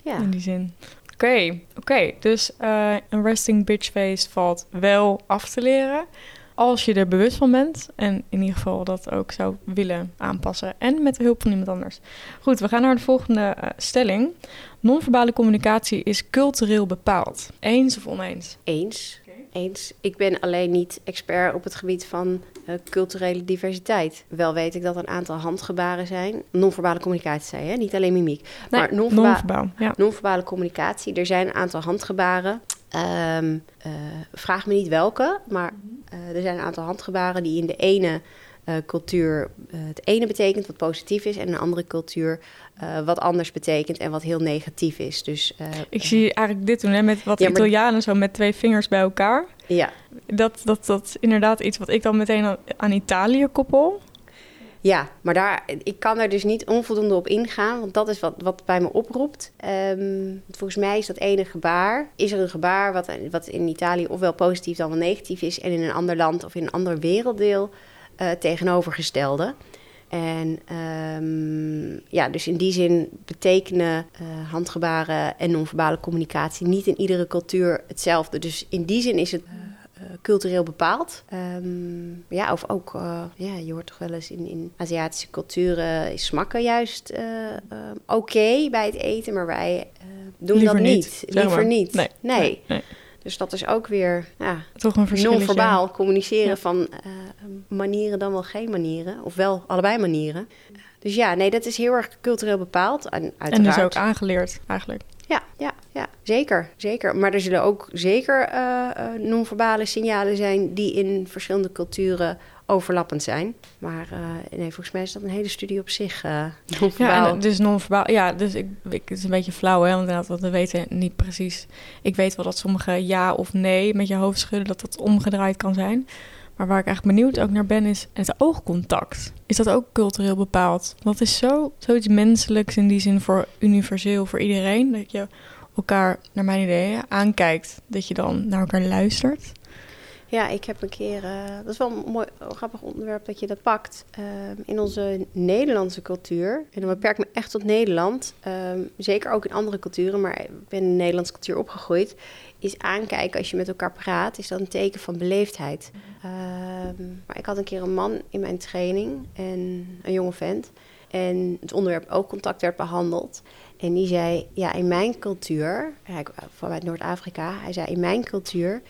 Ja, In die zin. Oké, oké. Dus eh, een resting bitch face valt wel af te leren. Als je er bewust van bent. En in ieder geval dat ook zou willen aanpassen. En met de hulp van iemand anders. Goed, we gaan naar de volgende eh, stelling. Non-verbale communicatie is cultureel bepaald. Eens of oneens? eens. Eens. Ik ben alleen niet expert op het gebied van eh, culturele diversiteit. Wel weet ik dat er een aantal handgebaren zijn. Non-verbale communicatie zei je, hè? niet alleen mimiek. maar non-verba- non-verbaal. Ja. non-verbale communicatie. Er zijn een aantal handgebaren. Ehm, eh, vraag me niet welke, maar eh, er zijn een aantal handgebaren die in de ene eh, cultuur het ene betekent wat positief is, en in een andere cultuur wat anders betekent en wat heel negatief is. Dus Ik zie eigenlijk dit doen, hè, met wat Ja, maar- Italianen zo met twee vingers bij elkaar. ja, Dat, dat, dat is inderdaad iets wat ik dan meteen aan, aan Italië koppel. Ja, maar daar, ik kan er dus niet onvoldoende op ingaan, want dat is wat, wat bij me oproept. Ehm, volgens mij is dat ene gebaar, is er een gebaar wat, wat in Italië ofwel positief dan wel negatief is en in een ander land of in een ander werelddeel eh, tegenovergestelde. En ehm, ja, dus in die zin betekenen eh, handgebaren en non-verbale communicatie niet in iedere cultuur hetzelfde. Dus in die zin is het cultureel bepaald. Ehm, ja, of ook, eh, ja, je hoort toch wel eens in, in Aziatische culturen is smakken juist eh, eh, oké bij het eten, maar wij eh, doen Liever dat niet, Liever maar. niet. Nee, nee. nee, nee. Dus dat is ook weer ja, Toch een non-verbaal communiceren Ja. van eh, manieren dan wel geen manieren. Of wel allebei manieren. Dus ja, nee, dat is heel erg cultureel bepaald. En, En uiteraard. dus ook aangeleerd, eigenlijk. Ja, ja, ja, zeker, zeker. Maar er zullen ook zeker eh, non-verbale signalen zijn die in verschillende culturen overlappend zijn. Maar eh, nee, volgens mij is dat een hele studie op zich, eh Ja, en dus non-verbaal. Ja, dus ik, ik, het is een beetje flauw, hè? Want we weten niet precies. Ik weet wel dat sommige ja of nee met je hoofd schudden, dat dat omgedraaid kan zijn. Maar waar ik eigenlijk benieuwd ook naar ben, is het oogcontact. Is dat ook cultureel bepaald? Want is zo, zoiets menselijks in die zin voor universeel voor iedereen. Dat je elkaar, naar mijn idee, aankijkt. Dat je dan naar elkaar luistert. Ja, ik heb een keer, eh, dat is wel een mooi, grappig onderwerp dat je dat pakt. Ehm, in onze Nederlandse cultuur, en dan beperk ik me echt tot Nederland, ehm, zeker ook in andere culturen, maar ik ben in de Nederlandse cultuur opgegroeid, is aankijken als je met elkaar praat, is dat een teken van beleefdheid. Ehm, maar ik had een keer een man in mijn training, en een jonge vent, en het onderwerp oogcontact werd behandeld. En die zei, ja, in mijn cultuur, vanuit Noord-Afrika, hij zei, in mijn cultuur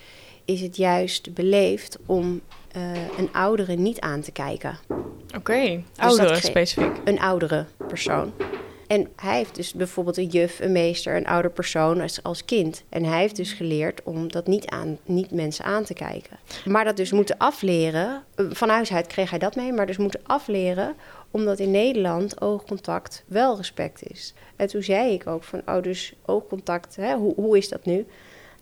is het juist beleefd om eh, een oudere niet aan te kijken. Oké, dat ouderen ge- specifiek. Een oudere persoon. En hij heeft dus bijvoorbeeld een juf, een meester, een ouder persoon als, als kind. En hij heeft dus geleerd om dat niet, aan, niet mensen aan te kijken. Maar dat dus moeten afleren. eh, Van huis uit kreeg hij dat mee, maar dus moeten afleren Omdat in Nederland oogcontact wel respect is. En toen zei ik ook van, oh, dus oogcontact, hè, hoe, hoe is dat nu?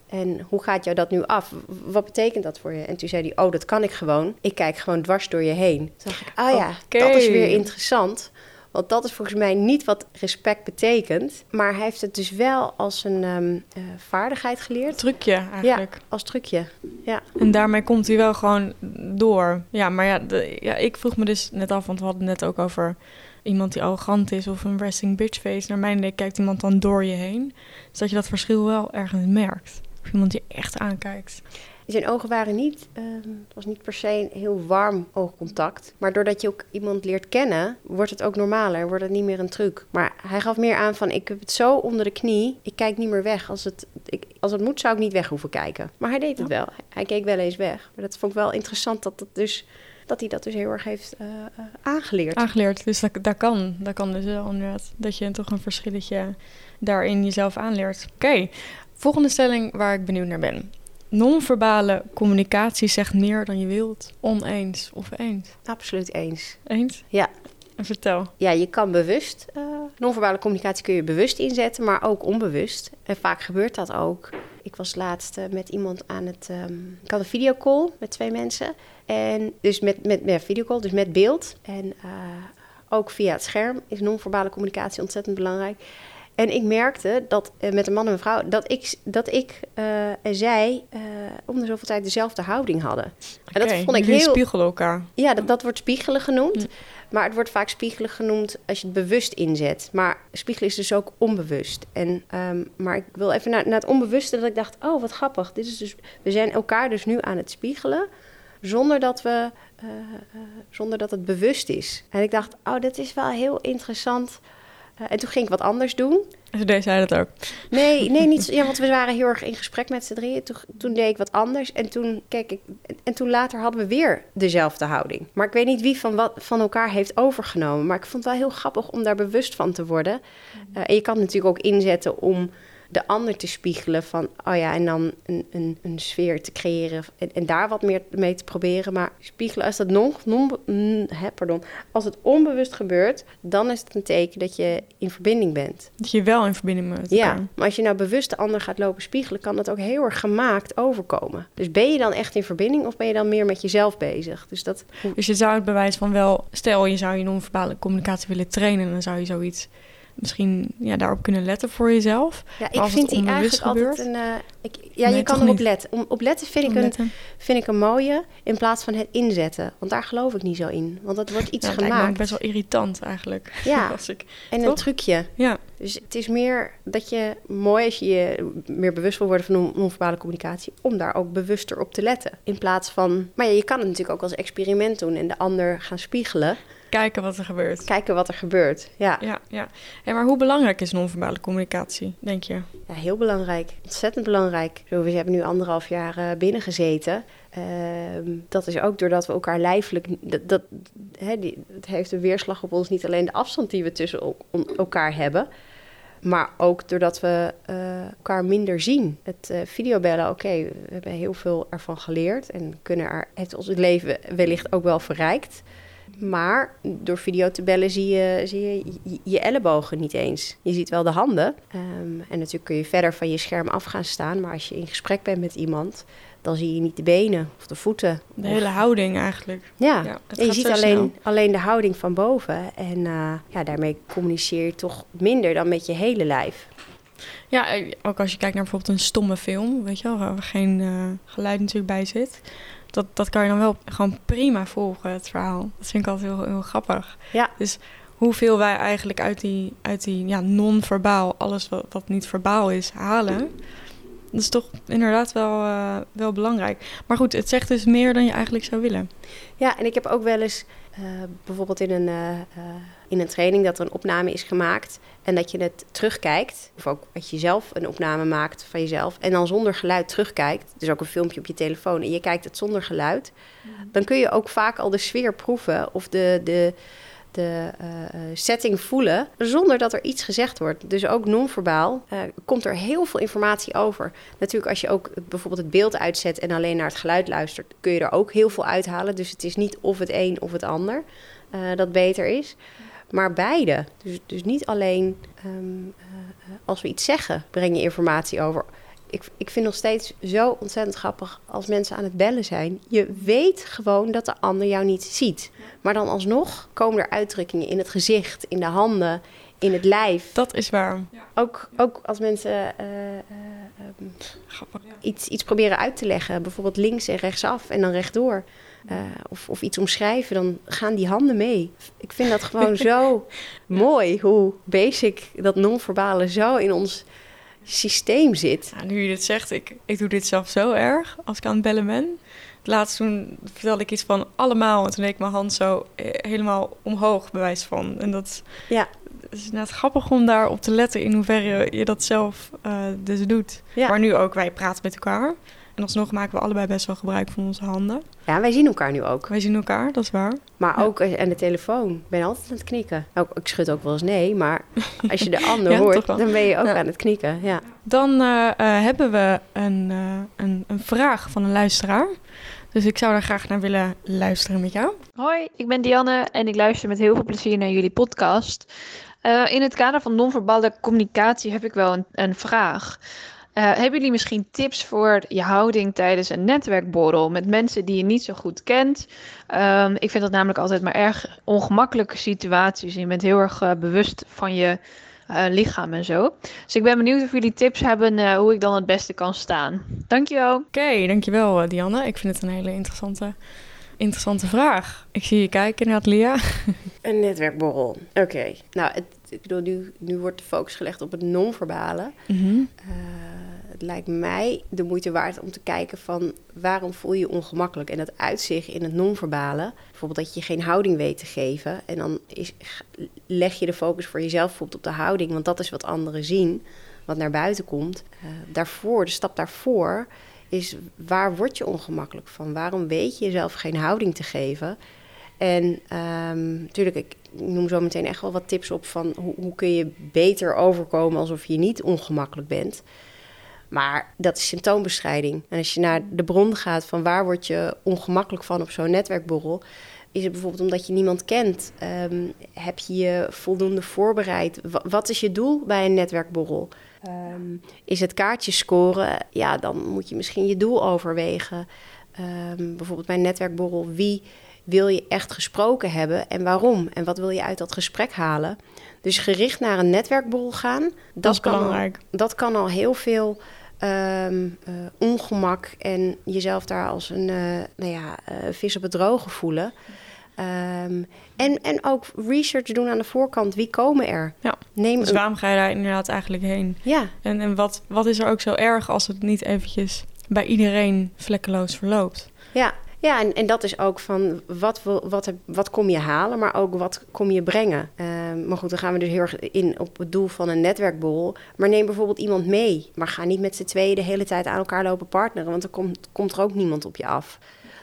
En hoe gaat jou dat nu af? Wat betekent dat voor je? En toen zei hij, oh, dat kan ik gewoon. Ik kijk gewoon dwars door je heen. Toen dacht ik, ah ja, dat is weer interessant. Want dat is volgens mij niet wat respect betekent. Maar hij heeft het dus wel als een ehm, eh, vaardigheid geleerd. Trucje eigenlijk. Als trucje. Ja. En daarmee komt hij wel gewoon door. Ja, maar ja, de- ja, ik vroeg me dus net af, want we hadden het net ook over iemand die arrogant is of een resting bitch face. Naar mijn idee kijkt iemand dan door je heen. Dus dat je dat verschil wel ergens merkt. Of iemand je echt aankijkt. Zijn ogen waren niet, ehm, het was niet per se een heel warm oogcontact. Maar doordat je ook iemand leert kennen, wordt het ook normaler. Wordt het niet meer een truc. Maar hij gaf meer aan van, ik heb het zo onder de knie. Ik kijk niet meer weg. Als het, ik, als het moet, zou ik niet weg hoeven kijken. Maar hij deed het wel. Hij keek wel eens weg. Maar dat vond ik wel interessant dat, dat, dus, dat hij dat dus heel erg heeft eh, eh, aangeleerd. Aangeleerd, dus dat, dat kan. Dat kan dus wel inderdaad. Dat je toch een verschilletje daarin jezelf aanleert. Oké, volgende stelling waar ik benieuwd naar ben. Non-verbale communicatie zegt meer dan je wilt. Oneens of eens? Absoluut eens. Eens? Ja. Vertel. Ja, je kan bewust, eh non-verbale communicatie kun je bewust inzetten, maar ook onbewust. En vaak gebeurt dat ook. Ik was laatst eh, met iemand aan het, ehm, ik had een videocall met twee mensen. En dus met, met ja, videocall, dus met beeld. En eh, ook via het scherm is non-verbale communicatie ontzettend belangrijk. En ik merkte dat eh, met een man en een vrouw, dat ik, dat ik eh, en zij eh, om de zoveel tijd dezelfde houding hadden. En dat vond ik heel. spiegelen elkaar. Ja, dat, dat wordt spiegelen genoemd. Hm. Maar het wordt vaak spiegelen genoemd als je het bewust inzet. Maar spiegelen is dus ook onbewust. En, ehm, maar ik wil even naar, naar het onbewuste dat ik dacht... oh, wat grappig. Dit is dus, we zijn elkaar dus nu aan het spiegelen... zonder dat, we, zonder dat het bewust is. En ik dacht, oh, dit is wel heel interessant... Eh, en toen ging ik wat anders doen. En toen deed zij dat ook. Nee, nee, niet. Ja, want we waren heel erg in gesprek met z'n drieën. Toen, toen deed ik wat anders. En toen, kijk ik, en toen later hadden we weer dezelfde houding. Maar ik weet niet wie van wat van elkaar heeft overgenomen. Maar ik vond het wel heel grappig om daar bewust van te worden. Eh, en je kan het natuurlijk ook inzetten om de ander te spiegelen van, oh ja, en dan een, een, een sfeer te creëren en, en daar wat meer mee te proberen. Maar spiegelen, als dat non, non, mm, hè, pardon, als het onbewust gebeurt, dan is het een teken dat je in verbinding bent. Dat je wel in verbinding bent met Ja, maar als je nou bewust de ander gaat lopen spiegelen, kan dat ook heel erg gemaakt overkomen. Dus ben je dan echt in verbinding of ben je dan meer met jezelf bezig? Dus dat, Dus je zou het bewijs van wel... Stel, je zou je non-verbale communicatie willen trainen... dan zou je zoiets misschien ja, daarop kunnen letten voor jezelf. ja, ik vind die eigenlijk gebeurt? altijd een. eh, ik, ja, Nee, je kan erop niet? letten. Om, op letten vind ik, een, Letten. vind ik een mooie in plaats van het inzetten. Want daar geloof ik niet zo in. Want dat wordt iets Ja, het lijkt me gemaakt. best wel irritant eigenlijk. Ja. Als ik, En een trucje. ja, Dus het is meer dat je mooi als je je meer bewust wil worden van non- non-verbale communicatie, om daar ook bewuster op te letten. In plaats van. Maar ja, je kan het natuurlijk ook als experiment doen en de ander gaan spiegelen. Kijken wat er gebeurt. Kijken wat er gebeurt. Ja, Ja, ja. Hey, maar hoe belangrijk is non-verbale communicatie, denk je? ja heel belangrijk. Ontzettend belangrijk. Zo, We hebben nu anderhalf jaar eh, binnen gezeten. Ehm, dat is ook doordat we elkaar lijfelijk. Dat, dat, hè, die, het heeft een weerslag op ons, niet alleen de afstand die we tussen elkaar hebben. Maar ook doordat we eh, elkaar minder zien. Het eh, videobellen, oké, we hebben heel veel ervan geleerd. En kunnen er, heeft ons het leven wellicht ook wel verrijkt. Maar door video te bellen zie je zie je, je, je ellebogen niet eens. Je ziet wel de handen. Ehm, en natuurlijk kun je verder van je scherm af gaan staan. Maar als je in gesprek bent met iemand, dan zie je niet de benen of de voeten. De Of- hele houding eigenlijk. ja, en je ziet alleen, snel. alleen de houding van boven. En eh, ja, daarmee communiceer je toch minder dan met je hele lijf. Ja, eh, ook als je kijkt naar bijvoorbeeld een stomme film, weet je wel, waar geen eh, geluid natuurlijk bij zit. Dat, dat kan je dan wel gewoon prima volgen, het verhaal. Dat vind ik altijd heel, heel grappig. Ja. Dus hoeveel wij eigenlijk uit die, uit die ja, non-verbaal, alles wat, wat niet verbaal is, halen. Dat is toch inderdaad wel, eh, wel belangrijk. Maar goed, het zegt dus meer dan je eigenlijk zou willen. Ja, en ik heb ook wel eens eh, bijvoorbeeld in een, eh, in een training dat er een opname is gemaakt en dat je het terugkijkt. Of ook dat je zelf een opname maakt van jezelf en dan zonder geluid terugkijkt. Dus ook een filmpje op je telefoon en je kijkt het zonder geluid. Dan kun je ook vaak al de sfeer proeven of de, de, de eh, eh, setting voelen zonder dat er iets gezegd wordt. Dus ook non-verbaal eh, komt er heel veel informatie over. Natuurlijk als je ook bijvoorbeeld het beeld uitzet en alleen naar het geluid luistert, kun je er ook heel veel uithalen. Dus het is niet of het een of het ander. dat beter is. Maar beide. Dus, dus niet alleen ehm, als we iets zeggen, breng je informatie over ik, ik vind nog steeds zo ontzettend grappig als mensen aan het bellen zijn. Je weet gewoon dat de ander jou niet ziet. Maar dan alsnog komen er uitdrukkingen in het gezicht, in de handen, in het lijf. Dat is waar. Ook, ook als mensen uh, iets, iets proberen uit te leggen, bijvoorbeeld links en rechtsaf en dan rechtdoor. Uh, of, of iets omschrijven, dan gaan die handen mee. Ik vind dat gewoon zo mooi hoe basic dat non-verbale zo in ons systeem zit. Ja, nu je dit zegt, ik, ik doe dit zelf zo erg als ik aan het bellen ben. Laatst toen vertelde ik iets van allemaal. En toen deed ik mijn hand zo eh, helemaal omhoog, bewijs van. En dat ja. is net grappig om daarop te letten in hoeverre je, dat zelf uh, dus doet. Ja. Maar nu ook, wij praten met elkaar. En alsnog maken we allebei best wel gebruik van onze handen. Ja, wij zien elkaar nu ook. Wij zien elkaar, dat is waar. Maar ook aan de telefoon. ben je altijd aan het knikken. Ook, ik schud ook wel eens nee, maar als je de ander hoort, dan ben je ook aan het knikken. Ja. Dan uh, hebben we een, uh, een, een vraag van een luisteraar. Dus ik zou daar graag naar willen luisteren met jou. Hoi, ik ben Dianne en ik luister met heel veel plezier naar jullie podcast. Uh, in het kader van non-verbale communicatie heb ik wel een, een vraag. Uh, hebben jullie misschien tips voor je houding tijdens een netwerkborrel met mensen die je niet zo goed kent? Um, ik vind dat namelijk altijd maar erg ongemakkelijke situaties. Je bent heel erg uh, bewust van je uh, lichaam en zo. Dus ik ben benieuwd of jullie tips hebben hoe ik dan het beste kan staan. Dankjewel. Oké, okay, dankjewel Dianne. Ik vind het een hele interessante, interessante vraag. Ik zie je kijken naar Lia. Een netwerkborrel. Oké. Okay. Nou, het, ik bedoel, nu, nu wordt de focus gelegd op het non-verbale. Mm -hmm het lijkt mij de moeite waard om te kijken van waarom voel je je ongemakkelijk. En dat uitzicht in het non-verbale. Bijvoorbeeld dat je geen houding weet te geven. En dan is, leg je de focus voor jezelf bijvoorbeeld op de houding. Want dat is wat anderen zien, wat naar buiten komt. Uh, daarvoor, de stap daarvoor, is waar word je ongemakkelijk van? Waarom weet je jezelf geen houding te geven? En natuurlijk, ehm, ik noem zo meteen echt wel wat tips op van hoe, hoe kun je beter overkomen alsof je niet ongemakkelijk bent. Maar dat is symptoombestrijding. En als je naar de bron gaat van waar word je ongemakkelijk van op zo'n netwerkborrel, is het bijvoorbeeld omdat je niemand kent? Um, heb je je voldoende voorbereid? wat is je doel bij een netwerkborrel? Um, is het kaartjes scoren? Ja, dan moet je misschien je doel overwegen. Um, bijvoorbeeld bij een netwerkborrel, wie wil je echt gesproken hebben en waarom? En wat wil je uit dat gesprek halen? Dus gericht naar een netwerkborrel gaan, dat, dat is belangrijk. Al, dat kan al heel veel um, uh, ongemak en jezelf daar als een uh, nou ja, uh, vis op het droge voelen. Um, en, en ook research doen aan de voorkant. Wie komen er? Ja, Neem dus waarom ga je daar inderdaad eigenlijk heen? Ja. En, en wat, wat is er ook zo erg als het niet eventjes bij iedereen vlekkeloos verloopt? Ja, ja, en, en dat is ook van wat, wat, wat kom je halen, maar ook wat kom je brengen. Uh, maar goed, dan gaan we dus heel erg in op het doel van een netwerkbol. Maar neem bijvoorbeeld iemand mee. Maar ga niet met z'n tweeën de hele tijd aan elkaar lopen partneren, want dan komt, komt er ook niemand op je af.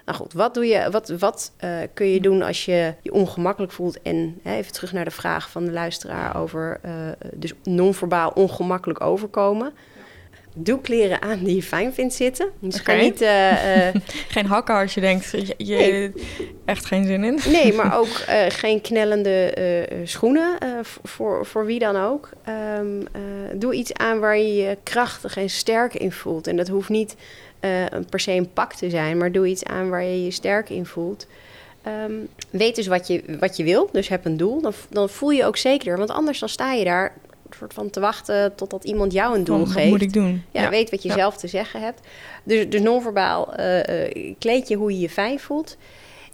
Nou goed, wat, doe je, wat, wat uh, kun je doen als je je ongemakkelijk voelt? En hè, even terug naar de vraag van de luisteraar over uh, dus non-verbaal ongemakkelijk overkomen doe kleren aan die je fijn vindt zitten. Dus okay. niet... Uh, uh, geen hakken als je denkt, je, je nee. echt geen zin in. Nee, maar ook uh, geen knellende schoenen, voor, voor wie dan ook. Um, doe iets aan waar je je krachtig en sterk in voelt. En dat hoeft niet per se een pak te zijn, maar doe iets aan waar je je sterk in voelt. Um, weet dus wat je, wat je wil, dus heb een doel. Dan, dan voel je je ook zekerder, want anders dan sta je daar soort van te wachten totdat iemand jou een doel geeft. Wat moet ik doen? Ja, weet wat je zelf te zeggen hebt. Dus, dus non-verbaal uh, uh, kleed je hoe je je fijn voelt.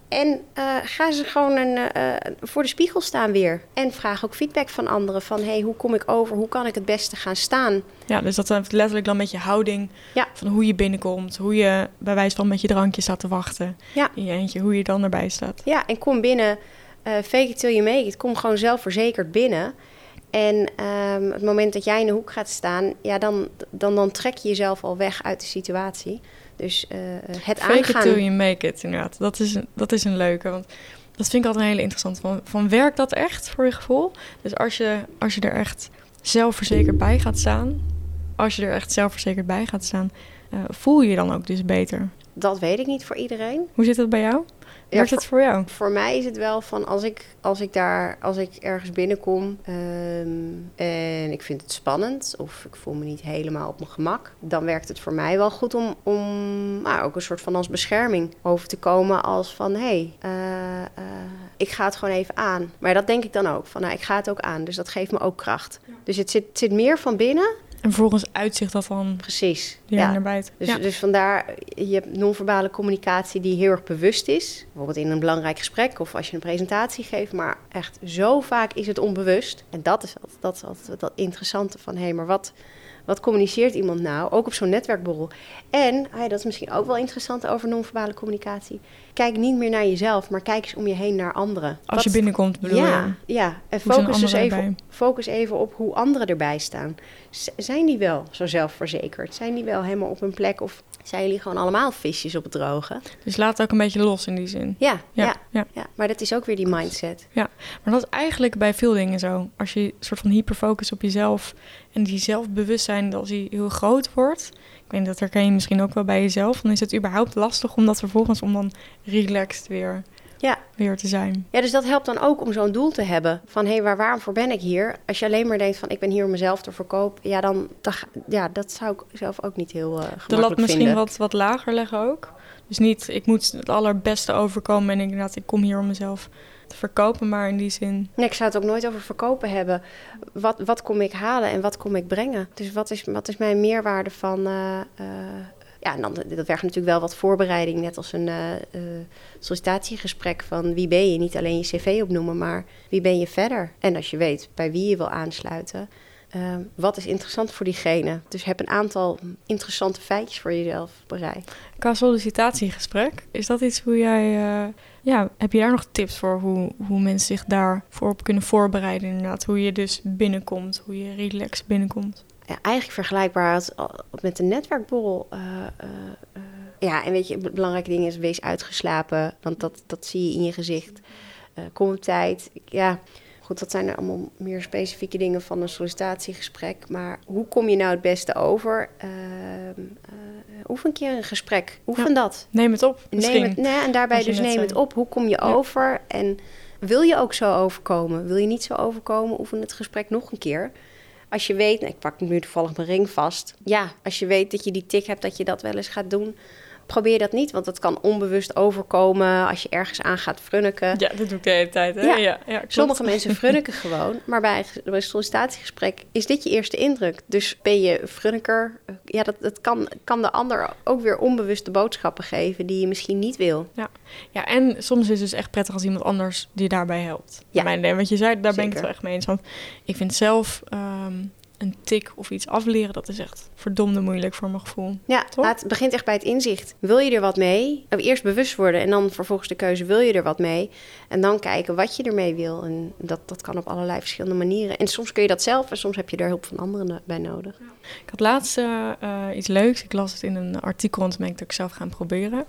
En uh, ga ze gewoon een, uh, voor de spiegel staan weer. En vraag ook feedback van anderen. Van hey, hoe kom ik over? Hoe kan ik het beste gaan staan? Ja, dus dat heeft letterlijk dan met je houding. Ja. Van hoe je binnenkomt. Hoe je bij wijze van met je drankje staat te wachten. Ja. In je eentje. Hoe je dan erbij staat. Ja, en kom binnen. Uh, fake it till you make it. Kom gewoon zelfverzekerd binnen. En um, het moment dat jij in de hoek gaat staan, ja, dan, dan, dan trek je jezelf al weg uit de situatie. Dus uh, het Fake aangaan... it till you make it, inderdaad. Dat is, een, dat is een leuke, want dat vind ik altijd een hele interessante. Van, van werkt dat echt voor je gevoel? Dus als je, als je er echt zelfverzekerd bij gaat staan... als je er echt zelfverzekerd bij gaat staan... Uh, voel je je dan ook dus beter? Dat weet ik niet voor iedereen. Hoe zit dat bij jou? Werkt het voor jou? Voor mij is het wel van als ik, als ik daar, als ik ergens binnenkom ehm, en ik vind het spannend of ik voel me niet helemaal op mijn gemak, dan werkt het voor mij wel goed om, om nou, ook een soort van als bescherming over te komen als van hé, hey, eh, eh, ik ga het gewoon even aan. Maar dat denk ik dan ook, van nou, ik ga het ook aan, dus dat geeft me ook kracht. Dus het zit, zit meer van binnen en vervolgens uitzicht dat dan Precies. ja. naar buiten. Dus, dus vandaar, je hebt non-verbale communicatie die heel erg bewust is. Bijvoorbeeld in een belangrijk gesprek of als je een presentatie geeft. Maar echt zo vaak is het onbewust. En dat is dat, dat, dat, dat interessante van, hé, hey, maar wat, wat communiceert iemand nou? Ook op zo'n netwerkborrel. En, dat is misschien ook wel interessant over non-verbale communicatie. Kijk niet meer naar jezelf, maar kijk eens om je heen naar anderen. Als je binnenkomt, bedoel ja, je? Ja, en focus dus even, focus even op hoe anderen erbij staan. zijn die wel zo zelfverzekerd? Zijn die wel helemaal op hun plek? Of zijn jullie gewoon allemaal visjes op het droge? Dus laat ook een beetje los in die zin. Ja, ja, ja, ja. maar dat is ook weer die mindset. Ja, maar dat is eigenlijk bij veel dingen zo. Als je een soort van hyperfocus op jezelf en die zelfbewustzijn, als die heel groot wordt, ik weet dat herken je misschien ook wel bij jezelf, dan is het überhaupt lastig om dat vervolgens om dan relaxed weer. Weer te zijn. Ja, dus dat helpt dan ook om zo'n doel te hebben. Van hé, hey, waar, waarom voor ben ik hier? Als je alleen maar denkt van ik ben hier om mezelf te verkopen. Ja, dan, ja, dat zou ik zelf ook niet heel uh, gemakkelijk De lat misschien wat, wat lager leggen ook. Dus niet, ik moet het allerbeste overkomen en inderdaad, ik kom hier om mezelf te verkopen, maar in die zin. Nee, ik zou het ook nooit over verkopen hebben. Wat, wat kom ik halen en wat kom ik brengen? Dus wat is, wat is mijn meerwaarde van. Uh, ja, en dan, dat vergt natuurlijk wel wat voorbereiding, net als een uh, sollicitatiegesprek van wie ben je. Niet alleen je cv opnoemen, maar wie ben je verder? En als je weet bij wie je wil aansluiten, Ehm, wat is interessant voor diegene? Dus heb een aantal interessante feitjes voor jezelf rij. Qua sollicitatiegesprek, is dat iets hoe jij... Ja, heb je daar nog tips voor hoe, hoe mensen zich daarvoor op kunnen voorbereiden inderdaad? Hoe je dus binnenkomt, hoe je relaxed binnenkomt? Eigenlijk vergelijkbaar als, met een netwerkborrel. Uh, uh, ja, en weet je, het belangrijke ding is wees uitgeslapen. Want dat, dat zie je in je gezicht. kom op tijd. Ja, Goed, dat zijn allemaal meer specifieke dingen van een sollicitatiegesprek. Maar hoe kom je nou het beste over? Uh, oefen een keer een gesprek. Oefen dat. Neem het op. Neem het, nee, en daarbij dus neem het op. Hoe kom je over? En wil je ook zo overkomen? Wil je niet zo overkomen? Oefen het gesprek nog een keer. Als je weet, nou, ik pak nu toevallig mijn ring vast. Ja, als je weet dat je die tik hebt, dat je dat wel eens gaat doen probeer dat niet, want dat kan onbewust overkomen als je ergens aan gaat frunniken. Ja, dat doe ik de hele tijd. Hè? Ja. Ja, Sommige mensen frunniken gewoon, maar bij, een sollicitatiegesprek is dit je eerste indruk. Dus ben je frunniker, ja, dat, dat kan, kan de ander ook weer onbewuste boodschappen geven die je misschien niet wil. Ja, ja en soms is het dus echt prettig als iemand anders die daarbij helpt. Ja. Mijn, wat je zei, daar ben ik het wel echt mee eens. Want ik vind zelf... Ehm, een tik of iets afleren, dat is echt verdomde moeilijk voor mijn gevoel. Ja, het begint echt bij het inzicht. Wil je er wat mee? Eerst bewust worden en dan vervolgens de keuze, wil je er wat mee? En dan kijken wat je ermee wil. En dat, dat kan op allerlei verschillende manieren. En soms kun je dat zelf en soms heb je er hulp van anderen bij nodig. Ik had laatst uh, iets leuks. Ik las het in een artikel en toen ben ik het ook zelf gaan proberen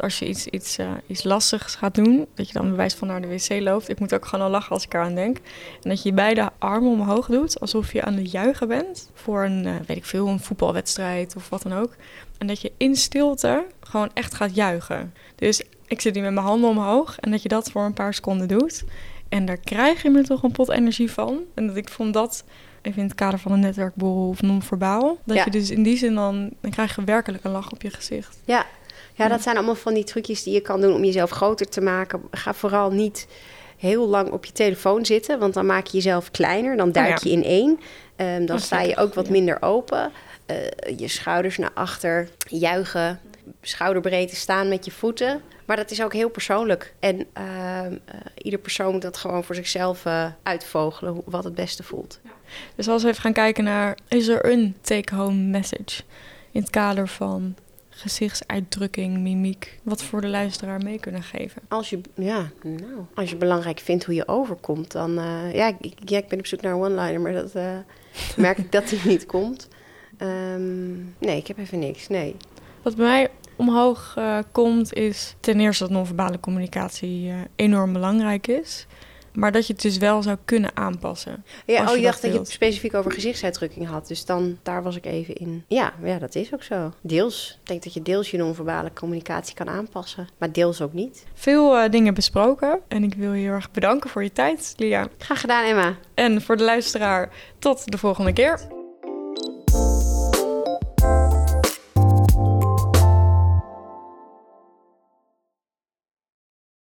als je iets, iets, uh, iets lastigs gaat doen, dat je dan bewijs van naar de wc loopt. Ik moet ook gewoon al lachen als ik eraan denk. En dat je beide armen omhoog doet, alsof je aan het juichen bent. Voor een, uh, weet ik veel, een voetbalwedstrijd of wat dan ook. En dat je in stilte gewoon echt gaat juichen. Dus ik zit nu met mijn handen omhoog en dat je dat voor een paar seconden doet. En daar krijg je me toch een pot energie van. En dat ik vond dat even in het kader van een netwerkborrel of non-verbaal. Dat je dus in die zin dan, dan krijg je werkelijk een lach op je gezicht. Ja, ja, dat zijn allemaal van die trucjes die je kan doen om jezelf groter te maken. Ga vooral niet heel lang op je telefoon zitten, want dan maak je jezelf kleiner. Dan duik je in één. Um, dan sta je ook wat minder open. Uh, je schouders naar achter, juichen, schouderbreedte staan met je voeten. Maar dat is ook heel persoonlijk. En uh, uh, ieder persoon moet dat gewoon voor zichzelf uh, uitvogelen, wat het beste voelt. Dus als we even gaan kijken naar, is er een take-home message in het kader van gezichtsuitdrukking, mimiek, wat voor de luisteraar mee kunnen geven? Als je, ja, nou, als je belangrijk vindt hoe je overkomt, dan... Uh, ja, ik, ja, ik ben op zoek naar een one-liner, maar dat uh, merk ik dat die niet komt. Um, nee, ik heb even niks, nee. Wat bij mij omhoog uh, komt, is ten eerste dat non-verbale communicatie enorm belangrijk is. Maar dat je het dus wel zou kunnen aanpassen. Ja, oh, je dacht dat je het specifiek over gezichtsuitdrukking had. Dus dan, daar was ik even in. Ja, ja, dat is ook zo. Deels. Ik denk dat je deels je non-verbale communicatie kan aanpassen. Maar deels ook niet. Veel eh, dingen besproken en ik wil je heel erg bedanken voor je tijd, Lia. Graag gedaan, Emma. En voor de luisteraar, tot de volgende keer.